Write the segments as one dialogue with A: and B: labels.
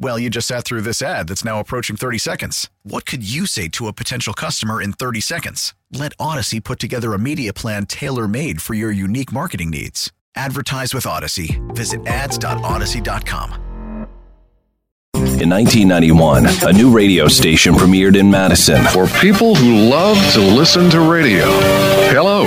A: Well, you just sat through this ad that's now approaching 30 seconds. What could you say to a potential customer in 30 seconds? Let Odyssey put together a media plan tailor made for your unique marketing needs. Advertise with Odyssey. Visit ads.odyssey.com.
B: In 1991, a new radio station premiered in Madison.
C: For people who love to listen to radio. Hello,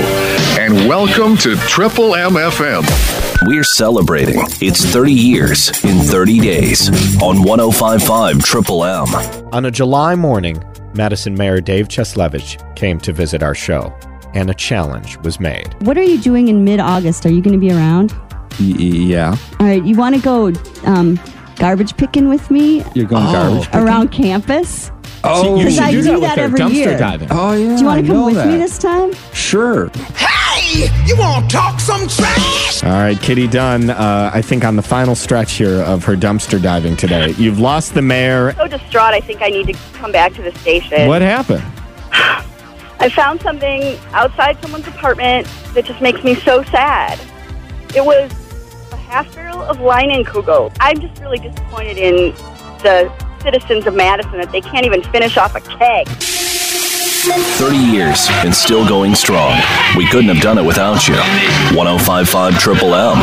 C: and welcome to Triple MFM.
B: We're celebrating its 30 years in 30 days on 1055 Triple M.
D: On a July morning, Madison Mayor Dave Cieslewicz came to visit our show, and a challenge was made.
E: What are you doing in mid August? Are you going to be around?
F: yeah.
E: All right, you want to go um, garbage picking with me
F: You're going garbage picking?
E: around campus?
F: Oh,
E: Because I do that every year. diving.
F: Oh, yeah.
E: Do you want to come
F: know
E: with me this time?
F: Sure.
G: Hey, you want to talk some trash?
D: All right, Kitty Dunn, uh, I think on the final stretch here of her dumpster diving today. You've lost the mayor.
H: so distraught. I think I need to come back to the station.
D: What happened?
H: I found something outside someone's apartment that just makes me so sad. It was a half barrel of Leinenkugel. I'm just really disappointed in the citizens of Madison that they can't even finish off a keg.
B: 30 years and still going strong. We couldn't have done it without you. 1055 Triple M,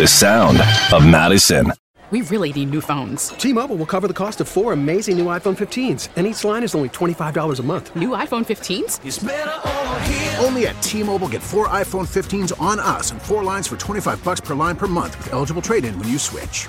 B: the sound of Madison.
I: We really need new phones.
J: T-Mobile will cover the cost of four amazing new iPhone 15s, and each line is only $25 a month.
I: New iPhone 15s?
G: Only at T-Mobile get four iPhone 15s on us and four lines for 25 bucks per line per month with eligible trade-in when you switch.